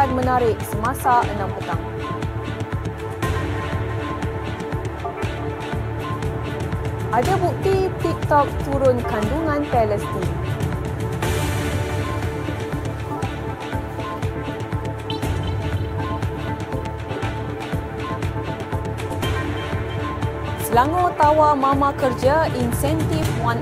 paparan menarik semasa 6 petang. Ada bukti TikTok turun kandungan Palestin. Selangor tawa mama kerja insentif one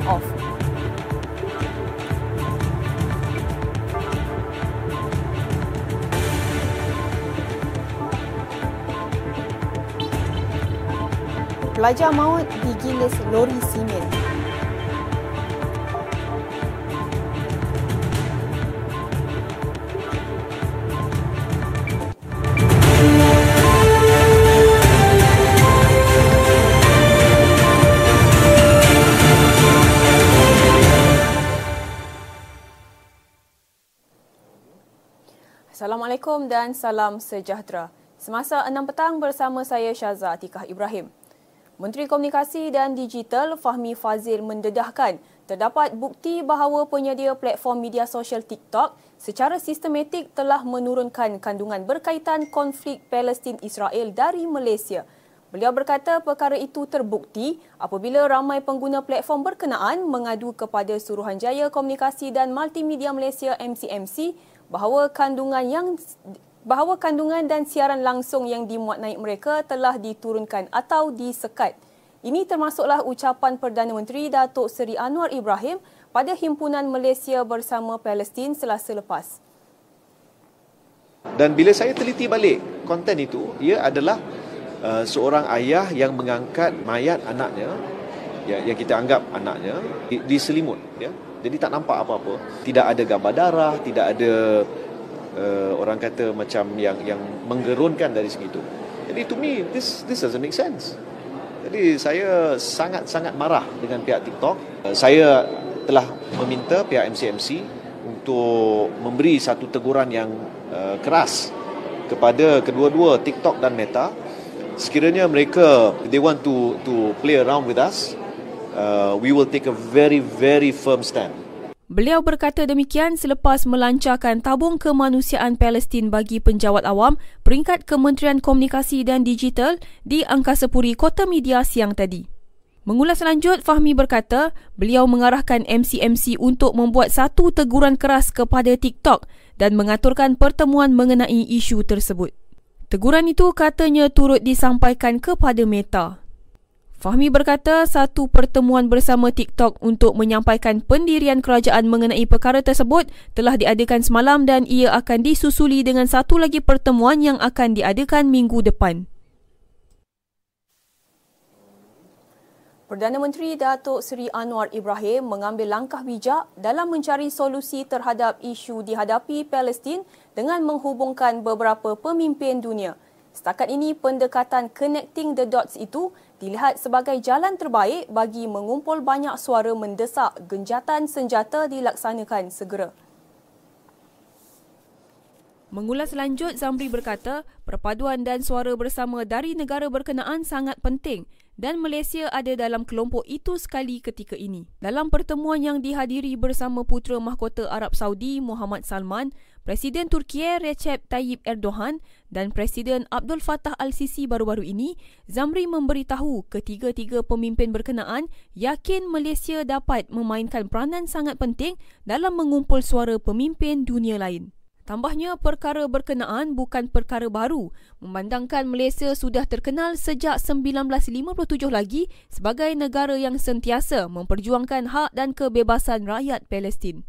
Pelajar maut digilis lori simen. Assalamualaikum dan salam sejahtera. Semasa 6 petang bersama saya Syaza Atikah Ibrahim. Menteri Komunikasi dan Digital Fahmi Fazil mendedahkan terdapat bukti bahawa penyedia platform media sosial TikTok secara sistematik telah menurunkan kandungan berkaitan konflik Palestin-Israel dari Malaysia. Beliau berkata perkara itu terbukti apabila ramai pengguna platform berkenaan mengadu kepada Suruhanjaya Komunikasi dan Multimedia Malaysia MCMC bahawa kandungan yang bahawa kandungan dan siaran langsung yang dimuat naik mereka telah diturunkan atau disekat. Ini termasuklah ucapan Perdana Menteri Datuk Seri Anwar Ibrahim pada Himpunan Malaysia bersama Palestin selasa lepas. Dan bila saya teliti balik konten itu, ia adalah uh, seorang ayah yang mengangkat mayat anaknya ya, yang kita anggap anaknya di, di selimut. Ya. Jadi tak nampak apa-apa. Tidak ada gambar darah, tidak ada uh, orang kata macam yang yang menggerunkan dari segitu. Jadi to me this this doesn't make sense. Jadi saya sangat-sangat marah dengan pihak TikTok. Uh, saya telah meminta pihak MCMC untuk memberi satu teguran yang uh, keras kepada kedua-dua TikTok dan Meta. Sekiranya mereka they want to to play around with us, uh, we will take a very very firm stand. Beliau berkata demikian selepas melancarkan tabung kemanusiaan Palestin bagi penjawat awam peringkat Kementerian Komunikasi dan Digital di Angkasa Puri Kota Media siang tadi. Mengulas lanjut, Fahmi berkata beliau mengarahkan MCMC untuk membuat satu teguran keras kepada TikTok dan mengaturkan pertemuan mengenai isu tersebut. Teguran itu katanya turut disampaikan kepada Meta. Fahmi berkata satu pertemuan bersama TikTok untuk menyampaikan pendirian kerajaan mengenai perkara tersebut telah diadakan semalam dan ia akan disusuli dengan satu lagi pertemuan yang akan diadakan minggu depan. Perdana Menteri Datuk Seri Anwar Ibrahim mengambil langkah bijak dalam mencari solusi terhadap isu dihadapi Palestin dengan menghubungkan beberapa pemimpin dunia. Setakat ini pendekatan connecting the dots itu dilihat sebagai jalan terbaik bagi mengumpul banyak suara mendesak genjatan senjata dilaksanakan segera. Mengulas lanjut, Zamri berkata, perpaduan dan suara bersama dari negara berkenaan sangat penting dan Malaysia ada dalam kelompok itu sekali ketika ini. Dalam pertemuan yang dihadiri bersama Putera Mahkota Arab Saudi Muhammad Salman, Presiden Turki Recep Tayyip Erdogan dan Presiden Abdul Fattah Al-Sisi baru-baru ini, Zamri memberitahu ketiga-tiga pemimpin berkenaan yakin Malaysia dapat memainkan peranan sangat penting dalam mengumpul suara pemimpin dunia lain. Tambahnya, perkara berkenaan bukan perkara baru memandangkan Malaysia sudah terkenal sejak 1957 lagi sebagai negara yang sentiasa memperjuangkan hak dan kebebasan rakyat Palestin.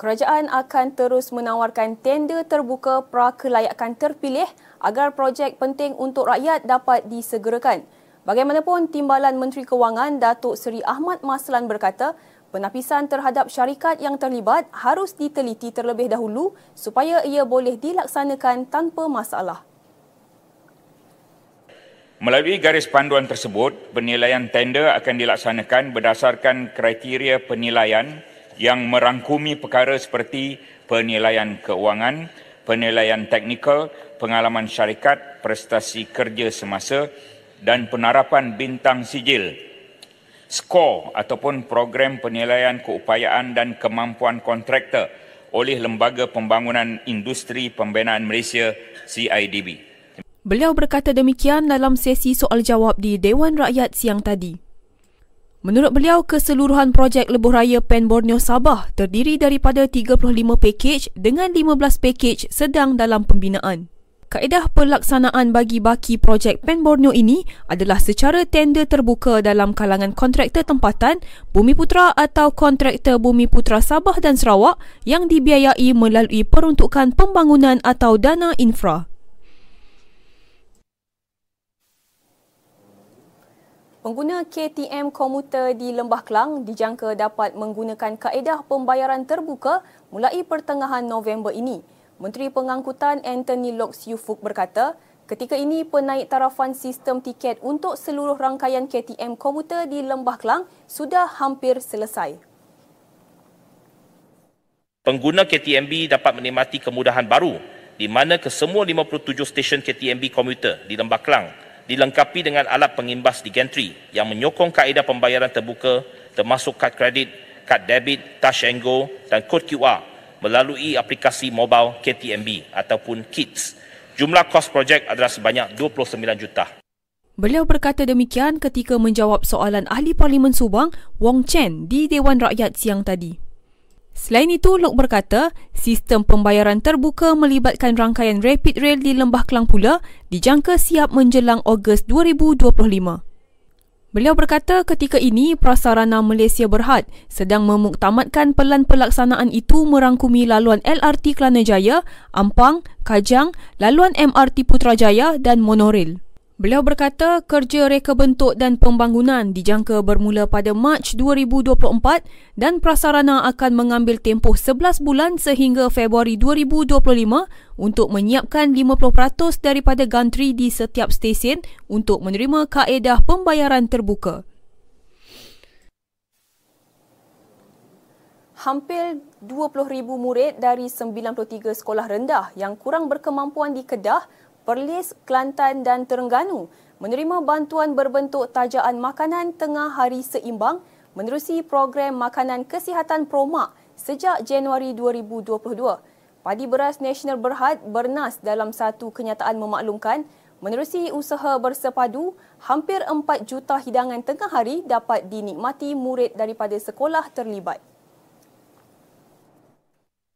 Kerajaan akan terus menawarkan tender terbuka prakelayakan terpilih agar projek penting untuk rakyat dapat disegerakan. Bagaimanapun, Timbalan Menteri Kewangan Datuk Seri Ahmad Maslan berkata, penapisan terhadap syarikat yang terlibat harus diteliti terlebih dahulu supaya ia boleh dilaksanakan tanpa masalah. Melalui garis panduan tersebut, penilaian tender akan dilaksanakan berdasarkan kriteria penilaian yang merangkumi perkara seperti penilaian keuangan, penilaian teknikal, pengalaman syarikat, prestasi kerja semasa dan penarapan bintang sijil. Skor ataupun program penilaian keupayaan dan kemampuan kontraktor oleh Lembaga Pembangunan Industri Pembinaan Malaysia CIDB. Beliau berkata demikian dalam sesi soal jawab di Dewan Rakyat siang tadi. Menurut beliau, keseluruhan projek lebuh raya Pen Borneo Sabah terdiri daripada 35 pakej dengan 15 pakej sedang dalam pembinaan. Kaedah pelaksanaan bagi baki projek Pen Borneo ini adalah secara tender terbuka dalam kalangan kontraktor tempatan, Bumi Putra atau kontraktor Bumi Putra Sabah dan Sarawak yang dibiayai melalui peruntukan pembangunan atau dana infra. Pengguna KTM komuter di Lembah Kelang dijangka dapat menggunakan kaedah pembayaran terbuka mulai pertengahan November ini. Menteri Pengangkutan Anthony Locks Yufuk berkata, ketika ini penaik tarafan sistem tiket untuk seluruh rangkaian KTM komuter di Lembah Kelang sudah hampir selesai. Pengguna KTMB dapat menikmati kemudahan baru di mana kesemua 57 stesen KTMB komuter di Lembah Kelang dilengkapi dengan alat pengimbas di gantry yang menyokong kaedah pembayaran terbuka termasuk kad kredit, kad debit, touch and go dan kod QR melalui aplikasi mobile KTMB ataupun KITS. Jumlah kos projek adalah sebanyak 29 juta. Beliau berkata demikian ketika menjawab soalan Ahli Parlimen Subang, Wong Chen, di Dewan Rakyat siang tadi. Selain itu, Lok berkata, sistem pembayaran terbuka melibatkan rangkaian Rapid Rail di Lembah Kelang pula dijangka siap menjelang Ogos 2025. Beliau berkata ketika ini Prasarana Malaysia Berhad sedang memuktamadkan pelan pelaksanaan itu merangkumi laluan LRT Kelana Jaya, Ampang, Kajang, laluan MRT Putrajaya dan monorail. Beliau berkata kerja reka bentuk dan pembangunan dijangka bermula pada Mac 2024 dan prasarana akan mengambil tempoh 11 bulan sehingga Februari 2025 untuk menyiapkan 50% daripada gantri di setiap stesen untuk menerima kaedah pembayaran terbuka. Hampir 20,000 murid dari 93 sekolah rendah yang kurang berkemampuan di Kedah Perlis, Kelantan dan Terengganu menerima bantuan berbentuk tajaan makanan tengah hari seimbang menerusi program makanan kesihatan Promak sejak Januari 2022. Padi Beras Nasional Berhad bernas dalam satu kenyataan memaklumkan menerusi usaha bersepadu hampir 4 juta hidangan tengah hari dapat dinikmati murid daripada sekolah terlibat.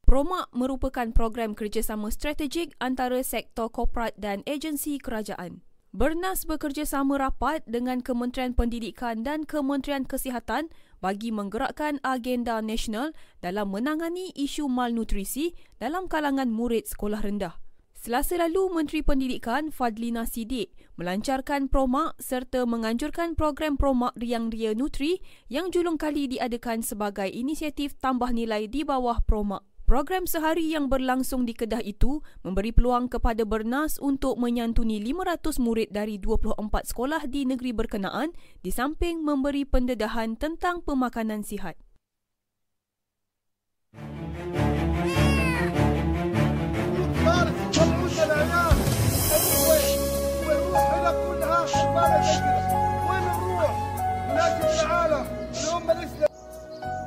Promak merupakan program kerjasama strategik antara sektor korporat dan agensi kerajaan. Bernas bekerjasama rapat dengan Kementerian Pendidikan dan Kementerian Kesihatan bagi menggerakkan agenda nasional dalam menangani isu malnutrisi dalam kalangan murid sekolah rendah. Selasa lalu, Menteri Pendidikan Fadlina Sidik melancarkan Promak serta menganjurkan program Promak Riang Ria Nutri yang julung kali diadakan sebagai inisiatif tambah nilai di bawah Promak. Program sehari yang berlangsung di Kedah itu memberi peluang kepada Bernas untuk menyantuni 500 murid dari 24 sekolah di negeri berkenaan di samping memberi pendedahan tentang pemakanan sihat.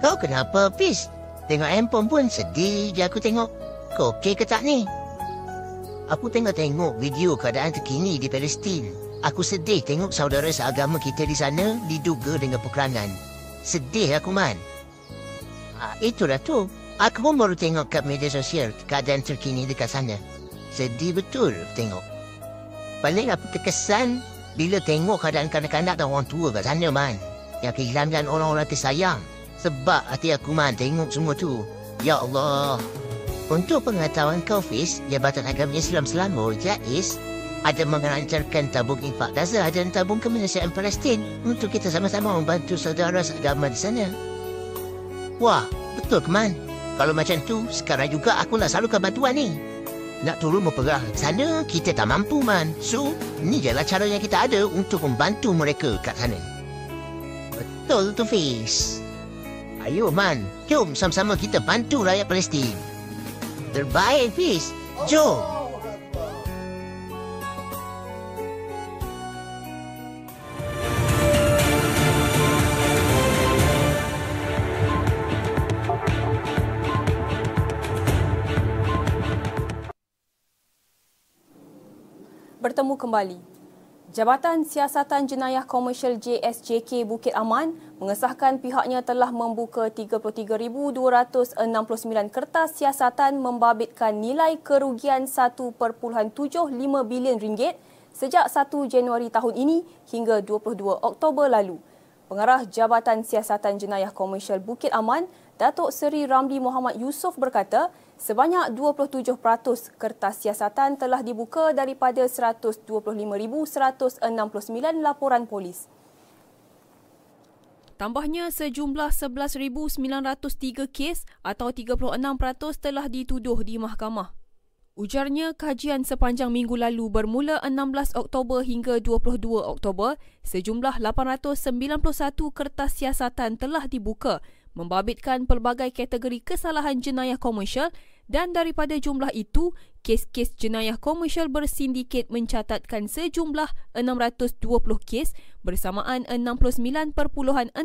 Kau kenapa, Fiz? Tengok handphone pun sedih je aku tengok. Kau okey ke tak ni? Aku tengok-tengok video keadaan terkini di Palestin. Aku sedih tengok saudara seagama kita di sana diduga dengan peperangan. Sedih aku man. Ha, itulah tu. Aku pun baru tengok kat media sosial keadaan terkini dekat sana. Sedih betul tengok. Paling aku terkesan bila tengok keadaan kanak-kanak dan orang tua kat sana man. Yang kehilangan orang-orang tersayang. Sebab hati aku man tengok semua tu. Ya Allah. Untuk pengetahuan kau Fiz, Jabatan Agama Islam Selangor, JAIS, ada mengelancarkan tabung infak Gaza dan tabung kemanusiaan Palestin untuk kita sama-sama membantu saudara agama di sana. Wah, betul keman. Kalau macam tu, sekarang juga aku nak salurkan bantuan ni. Nak turun memperah sana, kita tak mampu man. So, ni jelah cara yang kita ada untuk membantu mereka kat sana. Betul tu Fiz. Ayo Man. Jom sama-sama kita bantu rakyat Palestin. Terbaik, Fiz. Jom. Bertemu kembali. Jabatan Siasatan Jenayah Komersial JSJK Bukit Aman mengesahkan pihaknya telah membuka 33,269 kertas siasatan membabitkan nilai kerugian 1.75 bilion ringgit sejak 1 Januari tahun ini hingga 22 Oktober lalu. Pengarah Jabatan Siasatan Jenayah Komersial Bukit Aman, Datuk Seri Ramli Muhammad Yusof berkata, sebanyak 27% kertas siasatan telah dibuka daripada 125,169 laporan polis. Tambahnya sejumlah 11,903 kes atau 36% telah dituduh di mahkamah. Ujarnya kajian sepanjang minggu lalu bermula 16 Oktober hingga 22 Oktober, sejumlah 891 kertas siasatan telah dibuka membabitkan pelbagai kategori kesalahan jenayah komersial dan daripada jumlah itu, kes-kes jenayah komersial bersindiket mencatatkan sejumlah 620 kes bersamaan 69.6%.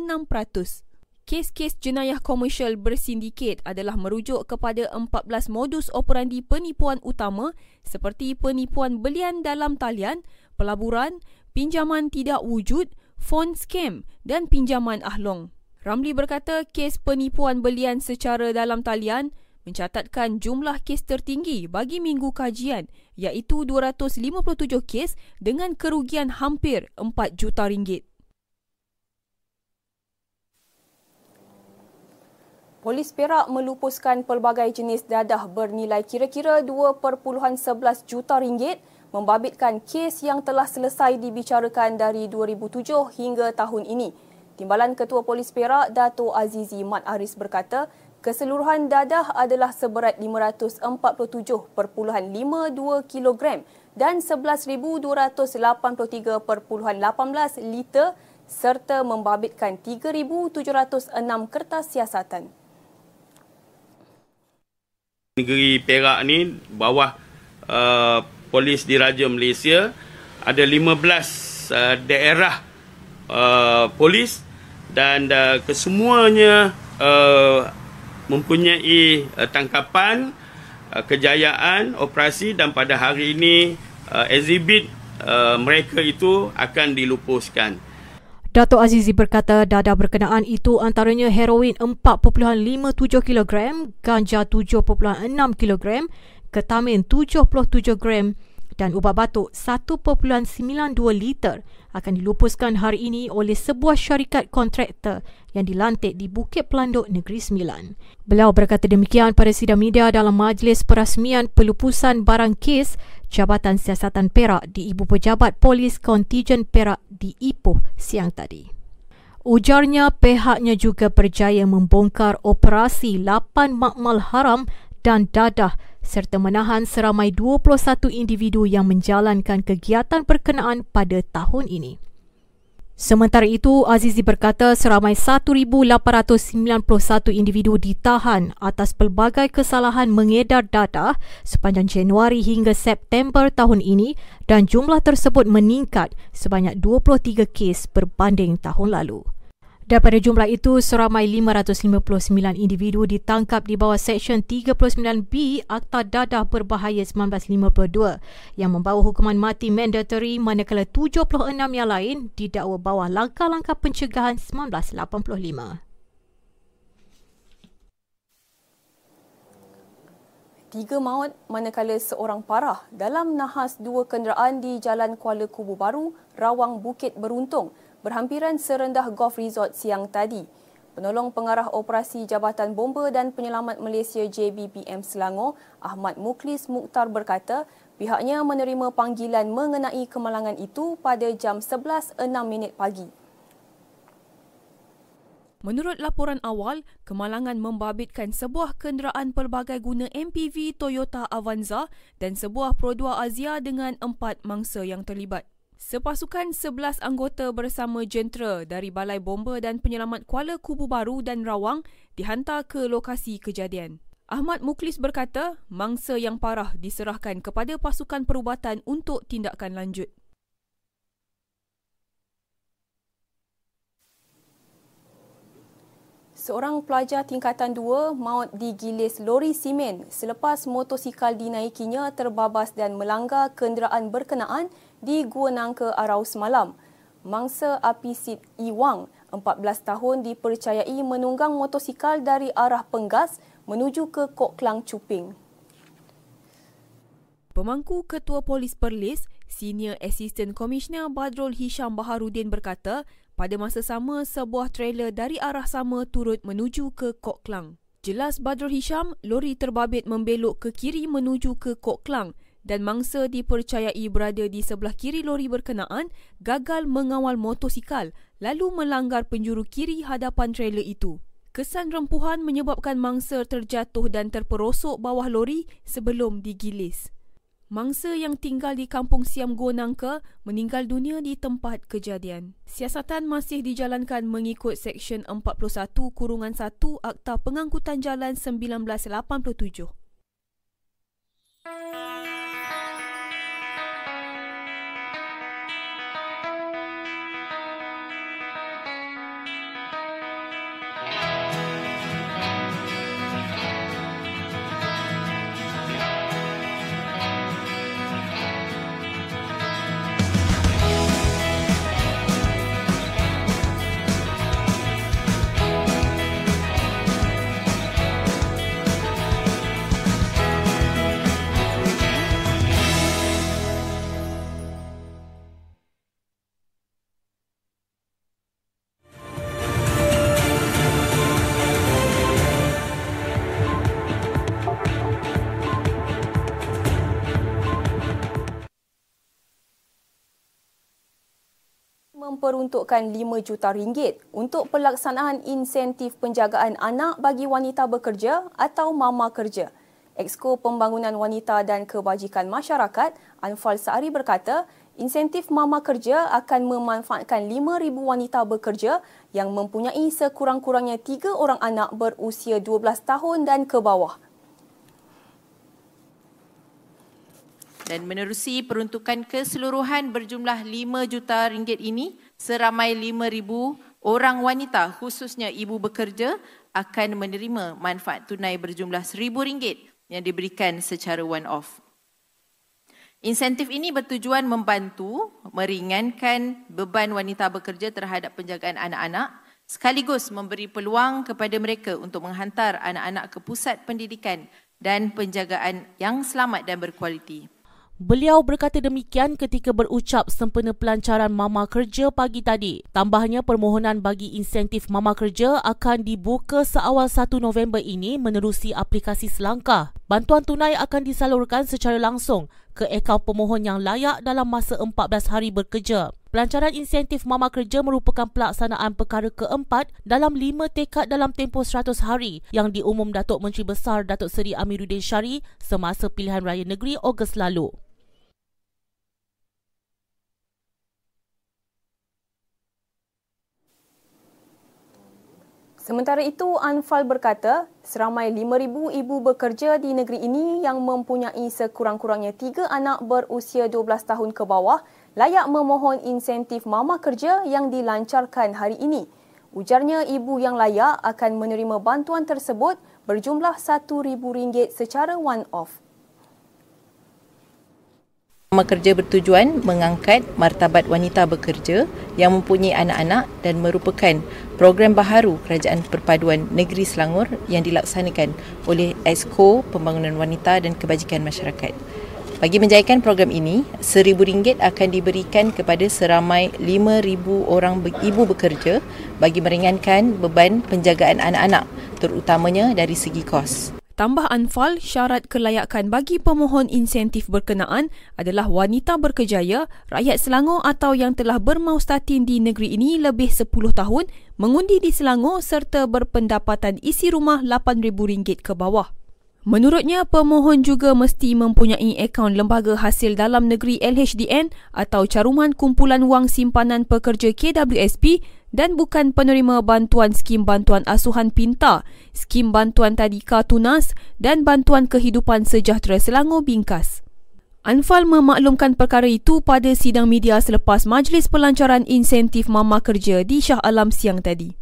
Kes-kes jenayah komersial bersindiket adalah merujuk kepada 14 modus operandi penipuan utama seperti penipuan belian dalam talian, pelaburan, pinjaman tidak wujud, phone scam dan pinjaman ahlong. Ramli berkata kes penipuan belian secara dalam talian mencatatkan jumlah kes tertinggi bagi minggu kajian iaitu 257 kes dengan kerugian hampir 4 juta ringgit. Polis Perak melupuskan pelbagai jenis dadah bernilai kira-kira 2.11 juta ringgit membabitkan kes yang telah selesai dibicarakan dari 2007 hingga tahun ini. Timbalan Ketua Polis Perak, Dato' Azizi Mat Aris berkata, keseluruhan dadah adalah seberat 547.52 kg dan 11,283.18 liter serta membabitkan 3,706 kertas siasatan. Negeri Perak ni bawah uh, polis diraja Malaysia ada 15 uh, daerah uh, polis dan uh, kesemuanya uh, mempunyai uh, tangkapan uh, kejayaan operasi dan pada hari ini uh, exhibit uh, mereka itu akan dilupuskan. Dato' Azizi berkata dada berkenaan itu antaranya heroin 4.57 kg, ganja 7.6 kg, ketamin 77 gram dan ubat batuk 1.92 liter akan dilupuskan hari ini oleh sebuah syarikat kontraktor yang dilantik di Bukit Pelanduk Negeri Sembilan. Beliau berkata demikian pada sidang media dalam majlis perasmian pelupusan barang kes Jabatan Siasatan Perak di Ibu Pejabat Polis Kontijen Perak di Ipoh siang tadi. Ujarnya pihaknya juga berjaya membongkar operasi 8 makmal haram dan dadah serta menahan seramai 21 individu yang menjalankan kegiatan berkenaan pada tahun ini. Sementara itu, Azizi berkata seramai 1,891 individu ditahan atas pelbagai kesalahan mengedar dadah sepanjang Januari hingga September tahun ini dan jumlah tersebut meningkat sebanyak 23 kes berbanding tahun lalu. Daripada jumlah itu, seramai 559 individu ditangkap di bawah Seksyen 39B Akta Dadah Berbahaya 1952 yang membawa hukuman mati mandatory manakala 76 yang lain didakwa bawah langkah-langkah pencegahan 1985. Tiga maut manakala seorang parah dalam nahas dua kenderaan di Jalan Kuala Kubu Baru, Rawang Bukit Beruntung berhampiran serendah golf resort siang tadi. Penolong pengarah operasi Jabatan Bomba dan Penyelamat Malaysia JBPM Selangor, Ahmad Muklis Mukhtar berkata, pihaknya menerima panggilan mengenai kemalangan itu pada jam 11.06 minit pagi. Menurut laporan awal, kemalangan membabitkan sebuah kenderaan pelbagai guna MPV Toyota Avanza dan sebuah Pro 2 Azia dengan empat mangsa yang terlibat. Sepasukan 11 anggota bersama jentera dari Balai Bomba dan Penyelamat Kuala Kubu Baru dan Rawang dihantar ke lokasi kejadian. Ahmad Muklis berkata, mangsa yang parah diserahkan kepada pasukan perubatan untuk tindakan lanjut. Seorang pelajar tingkatan 2 maut digilis lori simen selepas motosikal dinaikinya terbabas dan melanggar kenderaan berkenaan di Gua Nangka Arau semalam. Mangsa Apisit Iwang, 14 tahun dipercayai menunggang motosikal dari arah Penggas menuju ke Kok Klang Cuping. Pemangku Ketua Polis Perlis, Senior Assistant Commissioner Badrul Hisham Baharudin berkata, pada masa sama, sebuah trailer dari arah sama turut menuju ke Kok Klang. Jelas Badrul Hisham, lori terbabit membelok ke kiri menuju ke Kok Klang dan mangsa dipercayai berada di sebelah kiri lori berkenaan gagal mengawal motosikal lalu melanggar penjuru kiri hadapan trailer itu. Kesan rempuhan menyebabkan mangsa terjatuh dan terperosok bawah lori sebelum digilis. Mangsa yang tinggal di Kampung Siam Gua Nangka meninggal dunia di tempat kejadian. Siasatan masih dijalankan mengikut Seksyen 41 Kurungan 1 Akta Pengangkutan Jalan 1987. Memperuntukkan 5 juta ringgit untuk pelaksanaan insentif penjagaan anak bagi wanita bekerja atau mama kerja. Exko Pembangunan Wanita dan Kebajikan Masyarakat, Anfal Saari berkata, insentif mama kerja akan memanfaatkan 5,000 wanita bekerja yang mempunyai sekurang-kurangnya 3 orang anak berusia 12 tahun dan ke bawah. Dan menerusi peruntukan keseluruhan berjumlah 5 juta ringgit ini, seramai 5,000 orang wanita khususnya ibu bekerja akan menerima manfaat tunai berjumlah RM1,000 yang diberikan secara one-off. Insentif ini bertujuan membantu meringankan beban wanita bekerja terhadap penjagaan anak-anak sekaligus memberi peluang kepada mereka untuk menghantar anak-anak ke pusat pendidikan dan penjagaan yang selamat dan berkualiti. Beliau berkata demikian ketika berucap sempena pelancaran Mama Kerja pagi tadi. Tambahnya permohonan bagi insentif Mama Kerja akan dibuka seawal 1 November ini menerusi aplikasi selangkah. Bantuan tunai akan disalurkan secara langsung ke akaun pemohon yang layak dalam masa 14 hari bekerja. Pelancaran insentif Mama Kerja merupakan pelaksanaan perkara keempat dalam lima tekad dalam tempoh 100 hari yang diumum Datuk Menteri Besar Datuk Seri Amiruddin Syari semasa pilihan raya negeri Ogos lalu. Sementara itu, Anfal berkata, seramai 5,000 ibu bekerja di negeri ini yang mempunyai sekurang-kurangnya tiga anak berusia 12 tahun ke bawah layak memohon insentif mama kerja yang dilancarkan hari ini. Ujarnya ibu yang layak akan menerima bantuan tersebut berjumlah RM1,000 secara one-off. Mama Kerja bertujuan mengangkat martabat wanita bekerja yang mempunyai anak-anak dan merupakan program baharu Kerajaan Perpaduan Negeri Selangor yang dilaksanakan oleh EXCO Pembangunan Wanita dan Kebajikan Masyarakat. Bagi menjayakan program ini, RM1,000 akan diberikan kepada seramai 5,000 orang ibu bekerja bagi meringankan beban penjagaan anak-anak terutamanya dari segi kos. Tambah Anfal, syarat kelayakan bagi pemohon insentif berkenaan adalah wanita berkejaya, rakyat Selangor atau yang telah bermaustatin di negeri ini lebih 10 tahun, mengundi di Selangor serta berpendapatan isi rumah RM8,000 ke bawah. Menurutnya, pemohon juga mesti mempunyai akaun Lembaga Hasil Dalam Negeri LHDN atau Caruman Kumpulan Wang Simpanan Pekerja KWSP dan bukan penerima bantuan skim bantuan asuhan pintar, skim bantuan tadika tunas dan bantuan kehidupan sejahtera Selangor Bingkas. Anfal memaklumkan perkara itu pada sidang media selepas majlis pelancaran insentif mama kerja di Shah Alam siang tadi.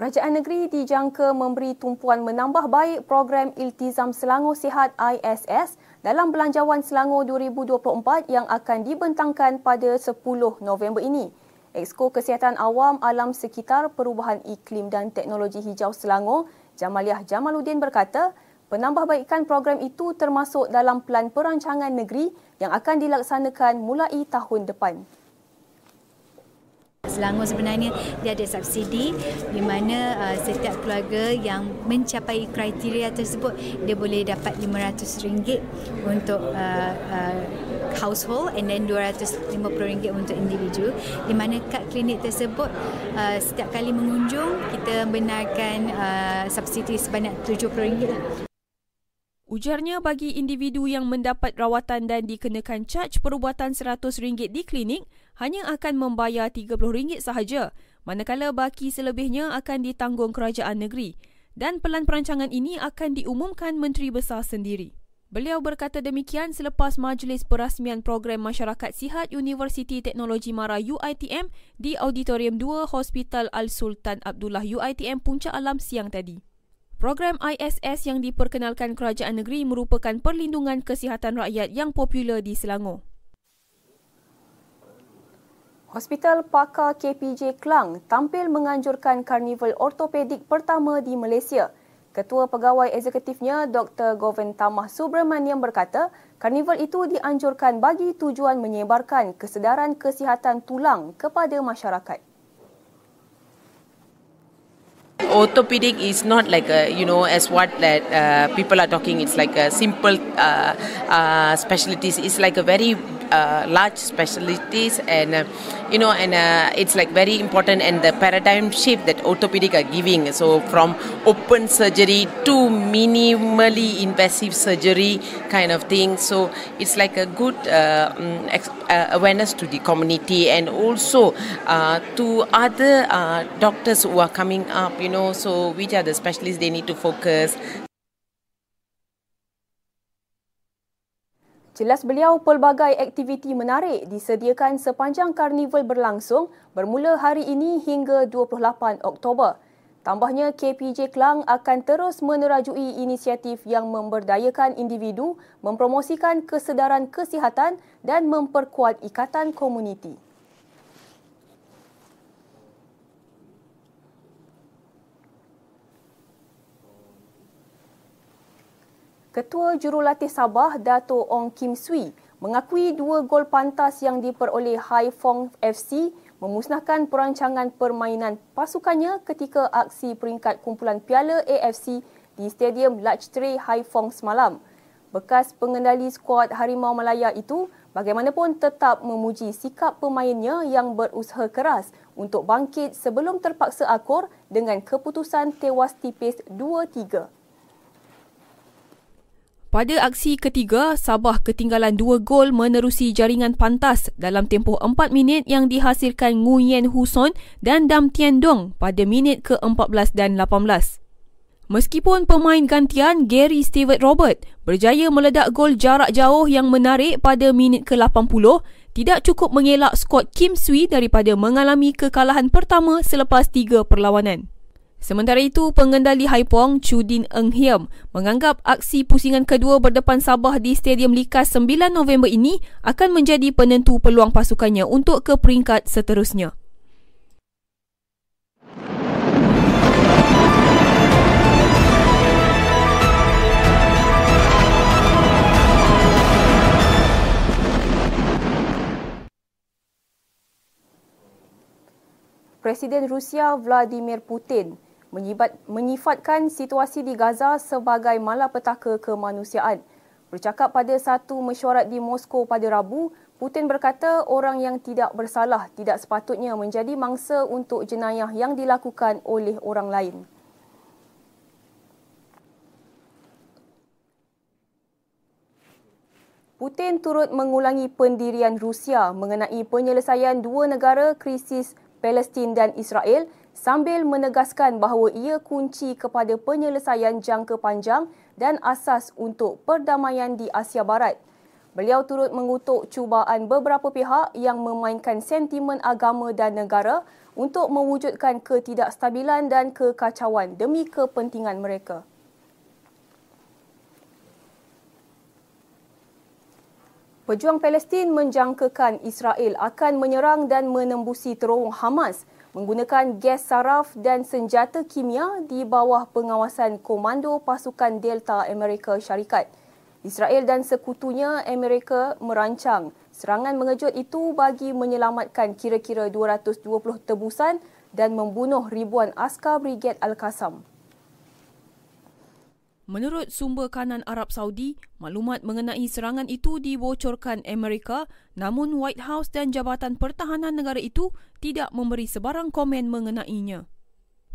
Kerajaan negeri dijangka memberi tumpuan menambah baik program Iltizam Selangor Sihat ISS dalam Belanjawan Selangor 2024 yang akan dibentangkan pada 10 November ini. Exko Kesihatan Awam Alam Sekitar Perubahan Iklim dan Teknologi Hijau Selangor, Jamaliah Jamaluddin berkata, penambahbaikan program itu termasuk dalam Pelan Perancangan Negeri yang akan dilaksanakan mulai tahun depan. Selangor sebenarnya dia ada subsidi di mana uh, setiap keluarga yang mencapai kriteria tersebut dia boleh dapat RM500 untuk uh, uh, household and then RM250 untuk individu di mana kad klinik tersebut uh, setiap kali mengunjung kita benarkan uh, subsidi sebanyak RM70 lah. Ujarnya bagi individu yang mendapat rawatan dan dikenakan caj perubatan RM100 di klinik hanya akan membayar RM30 sahaja manakala baki selebihnya akan ditanggung kerajaan negeri dan pelan perancangan ini akan diumumkan Menteri Besar sendiri. Beliau berkata demikian selepas majlis perasmian program Masyarakat Sihat Universiti Teknologi Mara UITM di Auditorium 2 Hospital Al-Sultan Abdullah UITM Puncak Alam siang tadi. Program ISS yang diperkenalkan kerajaan negeri merupakan perlindungan kesihatan rakyat yang popular di Selangor. Hospital Pakar KPJ Klang tampil menganjurkan karnival ortopedik pertama di Malaysia. Ketua Pegawai Eksekutifnya Dr. Govind Tamah Subramaniam berkata, karnival itu dianjurkan bagi tujuan menyebarkan kesedaran kesihatan tulang kepada masyarakat. Orthopedic is not like a you know as what that uh, people are talking it's like a simple uh, uh, specialties. It's like a very uh, large specialties and uh, you know and uh, it's like very important and the paradigm shift that orthopedic are giving. So from open surgery to minimally invasive surgery kind of thing. So it's like a good uh, ex- uh, awareness to the community and also uh, to other doctors who are coming up you know. So which are the specialists they need to focus Jelas beliau pelbagai aktiviti menarik disediakan sepanjang karnival berlangsung bermula hari ini hingga 28 Oktober. Tambahnya KPJ Kelang akan terus menerajui inisiatif yang memberdayakan individu, mempromosikan kesedaran kesihatan dan memperkuat ikatan komuniti. Ketua Jurulatih Sabah, Dato' Ong Kim Swee, mengakui dua gol pantas yang diperoleh Hai Fong FC memusnahkan perancangan permainan pasukannya ketika aksi peringkat kumpulan Piala AFC di Stadium Lachtre Hai Fong semalam. Bekas pengendali skuad Harimau Malaya itu bagaimanapun tetap memuji sikap pemainnya yang berusaha keras untuk bangkit sebelum terpaksa akur dengan keputusan tewas tipis 2-3. Pada aksi ketiga, Sabah ketinggalan dua gol menerusi jaringan pantas dalam tempoh empat minit yang dihasilkan Nguyen Huson dan Dam Tien Dong pada minit ke-14 dan 18. Meskipun pemain gantian Gary Stewart Robert berjaya meledak gol jarak jauh yang menarik pada minit ke-80, tidak cukup mengelak skuad Kim Sui daripada mengalami kekalahan pertama selepas tiga perlawanan. Sementara itu, pengendali Haipong, Chudin Eng Hiem, menganggap aksi pusingan kedua berdepan Sabah di Stadium Likas 9 November ini akan menjadi penentu peluang pasukannya untuk ke peringkat seterusnya. Presiden Rusia Vladimir Putin menyibat, menyifatkan situasi di Gaza sebagai malapetaka kemanusiaan. Bercakap pada satu mesyuarat di Moskow pada Rabu, Putin berkata orang yang tidak bersalah tidak sepatutnya menjadi mangsa untuk jenayah yang dilakukan oleh orang lain. Putin turut mengulangi pendirian Rusia mengenai penyelesaian dua negara krisis Palestin dan Israel sambil menegaskan bahawa ia kunci kepada penyelesaian jangka panjang dan asas untuk perdamaian di Asia Barat. Beliau turut mengutuk cubaan beberapa pihak yang memainkan sentimen agama dan negara untuk mewujudkan ketidakstabilan dan kekacauan demi kepentingan mereka. Pejuang Palestin menjangkakan Israel akan menyerang dan menembusi terowong Hamas menggunakan gas saraf dan senjata kimia di bawah pengawasan Komando Pasukan Delta Amerika Syarikat. Israel dan sekutunya Amerika merancang serangan mengejut itu bagi menyelamatkan kira-kira 220 tebusan dan membunuh ribuan askar Brigad Al-Qassam. Menurut sumber kanan Arab Saudi, maklumat mengenai serangan itu dibocorkan Amerika namun White House dan Jabatan Pertahanan Negara itu tidak memberi sebarang komen mengenainya.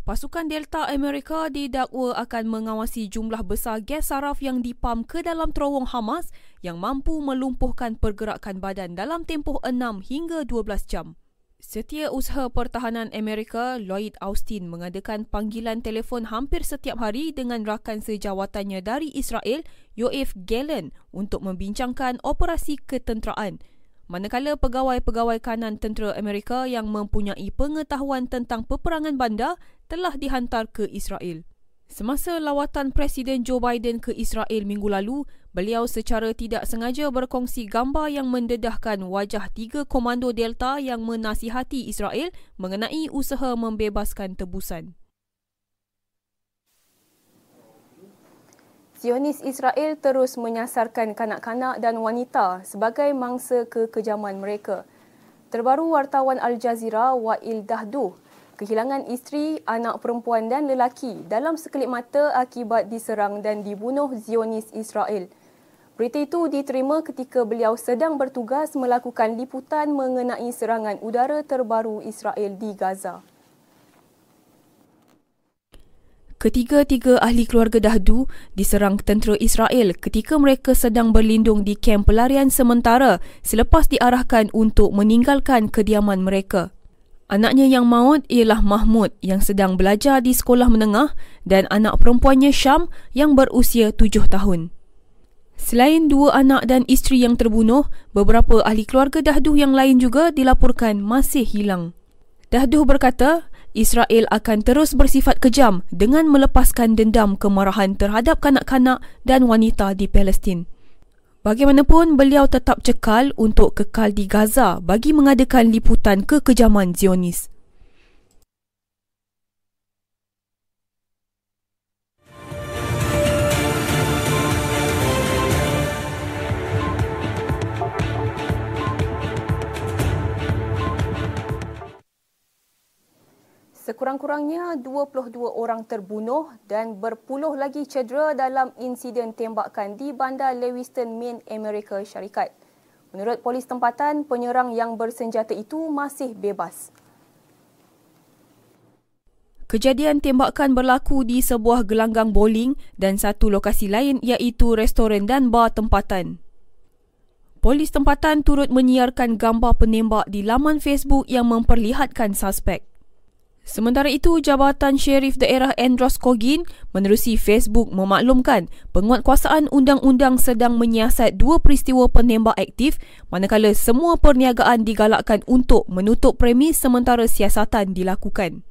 Pasukan Delta Amerika didakwa akan mengawasi jumlah besar gas saraf yang dipam ke dalam terowong Hamas yang mampu melumpuhkan pergerakan badan dalam tempoh 6 hingga 12 jam. Setiausaha Pertahanan Amerika Lloyd Austin mengadakan panggilan telefon hampir setiap hari dengan rakan sejawatannya dari Israel, Yoav Gallant untuk membincangkan operasi ketenteraan. Manakala pegawai-pegawai kanan tentera Amerika yang mempunyai pengetahuan tentang peperangan bandar telah dihantar ke Israel. Semasa lawatan Presiden Joe Biden ke Israel minggu lalu, beliau secara tidak sengaja berkongsi gambar yang mendedahkan wajah tiga komando Delta yang menasihati Israel mengenai usaha membebaskan tebusan. Zionis Israel terus menyasarkan kanak-kanak dan wanita sebagai mangsa kekejaman mereka. Terbaru wartawan Al Jazeera Wa'il Dahduh kehilangan isteri, anak perempuan dan lelaki dalam sekelip mata akibat diserang dan dibunuh Zionis Israel. Berita itu diterima ketika beliau sedang bertugas melakukan liputan mengenai serangan udara terbaru Israel di Gaza. Ketiga-tiga ahli keluarga Dahdu diserang tentera Israel ketika mereka sedang berlindung di kamp pelarian sementara selepas diarahkan untuk meninggalkan kediaman mereka. Anaknya yang maut ialah Mahmud yang sedang belajar di sekolah menengah dan anak perempuannya Syam yang berusia tujuh tahun. Selain dua anak dan isteri yang terbunuh, beberapa ahli keluarga Dahduh yang lain juga dilaporkan masih hilang. Dahduh berkata, Israel akan terus bersifat kejam dengan melepaskan dendam kemarahan terhadap kanak-kanak dan wanita di Palestin. Bagaimanapun, beliau tetap cekal untuk kekal di Gaza bagi mengadakan liputan kekejaman Zionis. Sekurang-kurangnya 22 orang terbunuh dan berpuluh lagi cedera dalam insiden tembakan di bandar Lewiston, Maine, Amerika Syarikat. Menurut polis tempatan, penyerang yang bersenjata itu masih bebas. Kejadian tembakan berlaku di sebuah gelanggang bowling dan satu lokasi lain iaitu restoran dan bar tempatan. Polis tempatan turut menyiarkan gambar penembak di laman Facebook yang memperlihatkan suspek. Sementara itu, Jabatan Sheriff Daerah Andros Kogin menerusi Facebook memaklumkan penguatkuasaan undang-undang sedang menyiasat dua peristiwa penembak aktif manakala semua perniagaan digalakkan untuk menutup premis sementara siasatan dilakukan.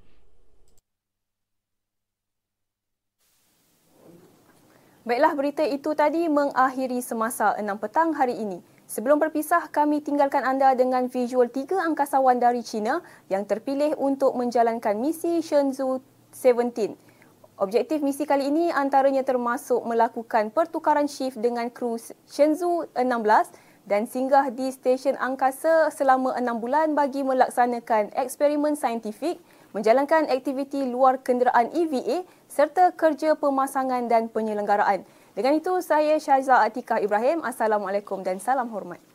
Baiklah, berita itu tadi mengakhiri semasa 6 petang hari ini. Sebelum berpisah, kami tinggalkan anda dengan visual tiga angkasawan dari China yang terpilih untuk menjalankan misi Shenzhou 17. Objektif misi kali ini antaranya termasuk melakukan pertukaran shift dengan kru Shenzhou 16 dan singgah di stesen angkasa selama enam bulan bagi melaksanakan eksperimen saintifik, menjalankan aktiviti luar kenderaan EVA serta kerja pemasangan dan penyelenggaraan. Dengan itu, saya Syazah Atikah Ibrahim. Assalamualaikum dan salam hormat.